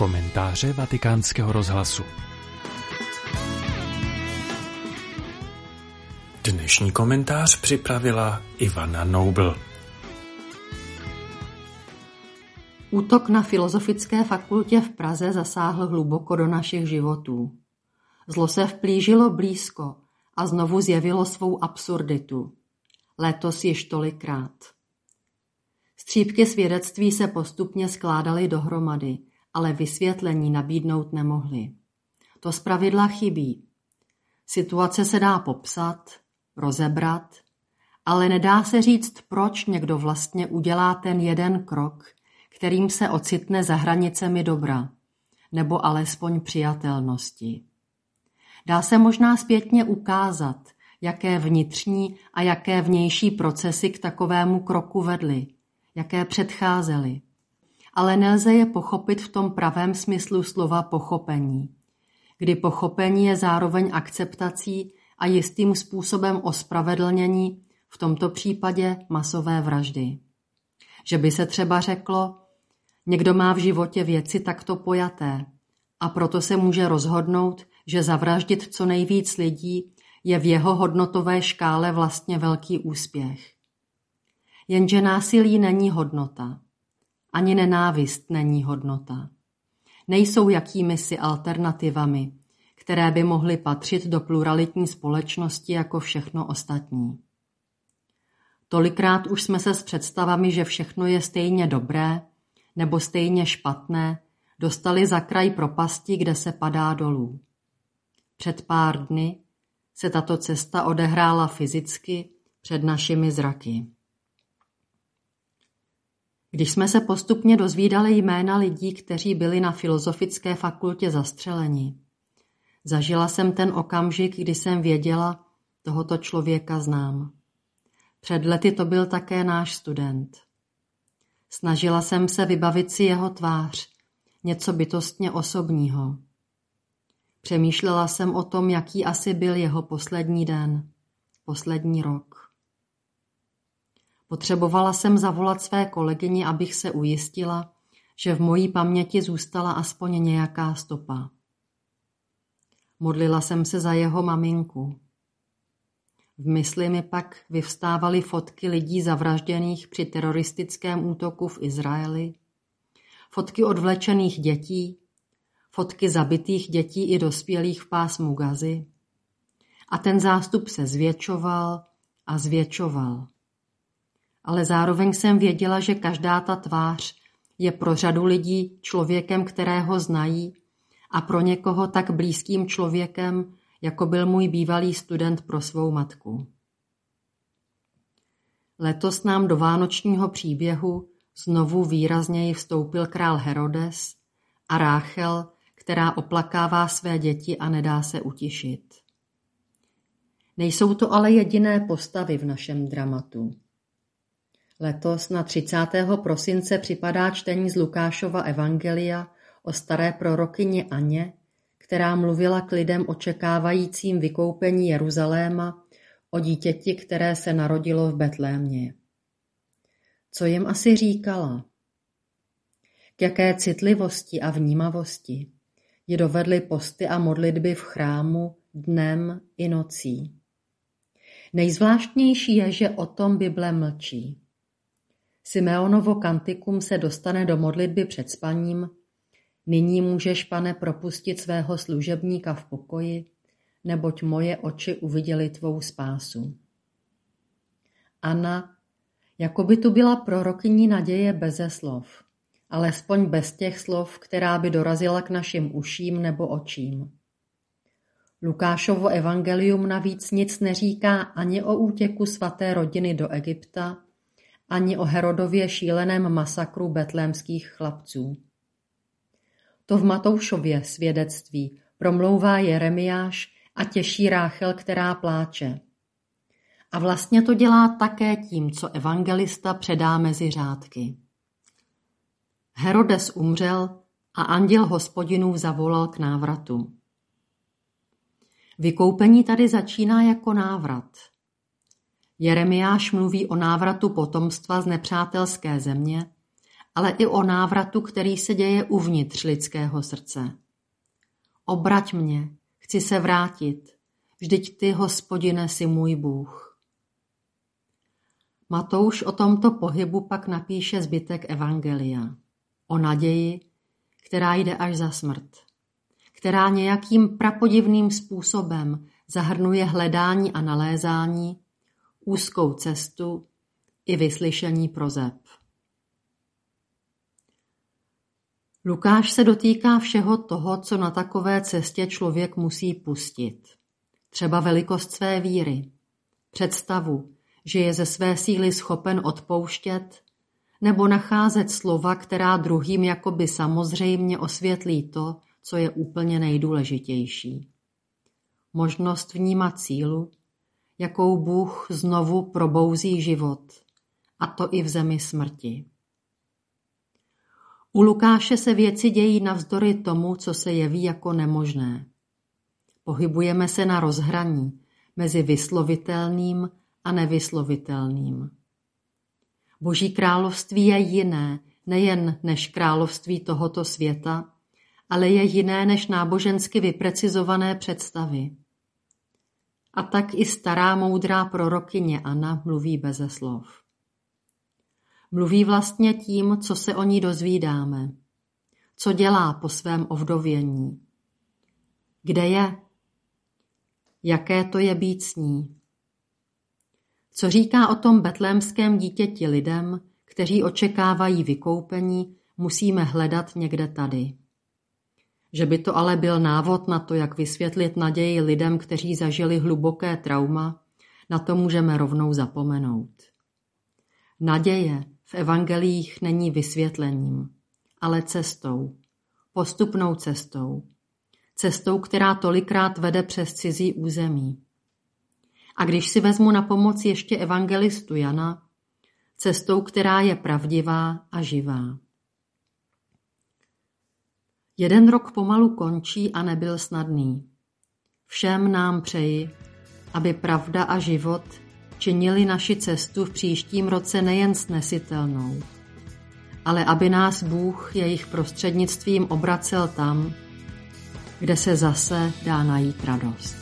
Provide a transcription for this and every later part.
Komentáře vatikánského rozhlasu Dnešní komentář připravila Ivana Noubl. Útok na Filozofické fakultě v Praze zasáhl hluboko do našich životů. Zlo se vplížilo blízko a znovu zjevilo svou absurditu. Letos již tolikrát. Střípky svědectví se postupně skládaly dohromady, ale vysvětlení nabídnout nemohly. To zpravidla chybí. Situace se dá popsat, rozebrat, ale nedá se říct, proč někdo vlastně udělá ten jeden krok, kterým se ocitne za hranicemi dobra, nebo alespoň přijatelnosti. Dá se možná zpětně ukázat, jaké vnitřní a jaké vnější procesy k takovému kroku vedly, jaké předcházely. Ale nelze je pochopit v tom pravém smyslu slova pochopení, kdy pochopení je zároveň akceptací a jistým způsobem ospravedlnění, v tomto případě masové vraždy. Že by se třeba řeklo, někdo má v životě věci takto pojaté a proto se může rozhodnout, že zavraždit co nejvíc lidí je v jeho hodnotové škále vlastně velký úspěch. Jenže násilí není hodnota. Ani nenávist není hodnota. Nejsou jakýmisi alternativami, které by mohly patřit do pluralitní společnosti jako všechno ostatní. Tolikrát už jsme se s představami, že všechno je stejně dobré nebo stejně špatné, dostali za kraj propasti, kde se padá dolů. Před pár dny se tato cesta odehrála fyzicky před našimi zraky. Když jsme se postupně dozvídali jména lidí, kteří byli na filozofické fakultě zastřeleni, zažila jsem ten okamžik, kdy jsem věděla, tohoto člověka znám. Před lety to byl také náš student. Snažila jsem se vybavit si jeho tvář, něco bytostně osobního. Přemýšlela jsem o tom, jaký asi byl jeho poslední den, poslední rok. Potřebovala jsem zavolat své kolegyni, abych se ujistila, že v mojí paměti zůstala aspoň nějaká stopa. Modlila jsem se za jeho maminku. V mysli mi pak vyvstávaly fotky lidí zavražděných při teroristickém útoku v Izraeli, fotky odvlečených dětí, fotky zabitých dětí i dospělých v pásmu Gazy. A ten zástup se zvětšoval a zvětšoval. Ale zároveň jsem věděla, že každá ta tvář je pro řadu lidí člověkem, kterého znají a pro někoho tak blízkým člověkem, jako byl můj bývalý student pro svou matku. Letos nám do vánočního příběhu znovu výrazněji vstoupil král Herodes a Ráchel, která oplakává své děti a nedá se utišit. Nejsou to ale jediné postavy v našem dramatu. Letos na 30. prosince připadá čtení z Lukášova evangelia o staré prorokyni Aně, která mluvila k lidem očekávajícím vykoupení Jeruzaléma o dítěti, které se narodilo v Betlémě. Co jim asi říkala? K jaké citlivosti a vnímavosti ji dovedly posty a modlitby v chrámu dnem i nocí. Nejzvláštnější je, že o tom Bible mlčí. Simeonovo kantikum se dostane do modlitby před spaním Nyní můžeš, pane, propustit svého služebníka v pokoji, neboť moje oči uviděly tvou spásu. Anna, jako by tu byla prorokyní naděje beze slov, alespoň bez těch slov, která by dorazila k našim uším nebo očím. Lukášovo evangelium navíc nic neříká ani o útěku svaté rodiny do Egypta, ani o Herodově šíleném masakru betlémských chlapců. To v Matoušově svědectví promlouvá Jeremiáš a těší Ráchel, která pláče. A vlastně to dělá také tím, co evangelista předá mezi řádky. Herodes umřel a anděl hospodinův zavolal k návratu. Vykoupení tady začíná jako návrat. Jeremiáš mluví o návratu potomstva z nepřátelské země ale i o návratu, který se děje uvnitř lidského srdce. Obrať mě, chci se vrátit, vždyť ty, hospodine, si můj Bůh. Matouš o tomto pohybu pak napíše zbytek Evangelia. O naději, která jde až za smrt. Která nějakým prapodivným způsobem zahrnuje hledání a nalézání, úzkou cestu i vyslyšení prozeb. Lukáš se dotýká všeho toho, co na takové cestě člověk musí pustit. Třeba velikost své víry, představu, že je ze své síly schopen odpouštět, nebo nacházet slova, která druhým jakoby samozřejmě osvětlí to, co je úplně nejdůležitější. Možnost vnímat sílu, jakou Bůh znovu probouzí život, a to i v zemi smrti. U Lukáše se věci dějí navzdory tomu, co se jeví jako nemožné. Pohybujeme se na rozhraní mezi vyslovitelným a nevyslovitelným. Boží království je jiné, nejen než království tohoto světa, ale je jiné než nábožensky vyprecizované představy. A tak i stará moudrá prorokyně Anna mluví beze slov. Mluví vlastně tím, co se o ní dozvídáme. Co dělá po svém ovdovění. Kde je? Jaké to je být s ní? Co říká o tom betlémském dítěti lidem, kteří očekávají vykoupení, musíme hledat někde tady. Že by to ale byl návod na to, jak vysvětlit naději lidem, kteří zažili hluboké trauma, na to můžeme rovnou zapomenout. Naděje v evangelích není vysvětlením, ale cestou, postupnou cestou, cestou, která tolikrát vede přes cizí území. A když si vezmu na pomoc ještě evangelistu Jana, cestou, která je pravdivá a živá. Jeden rok pomalu končí a nebyl snadný. Všem nám přeji, aby pravda a život činili naši cestu v příštím roce nejen snesitelnou, ale aby nás Bůh jejich prostřednictvím obracel tam, kde se zase dá najít radost.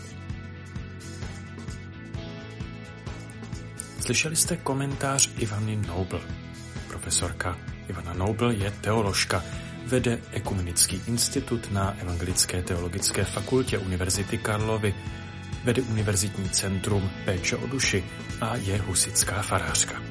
Slyšeli jste komentář Ivany Noble. Profesorka Ivana Noble je teoložka, vede Ekumenický institut na Evangelické teologické fakultě Univerzity Karlovy, vede Univerzitní centrum péče o duši a je husická farářka.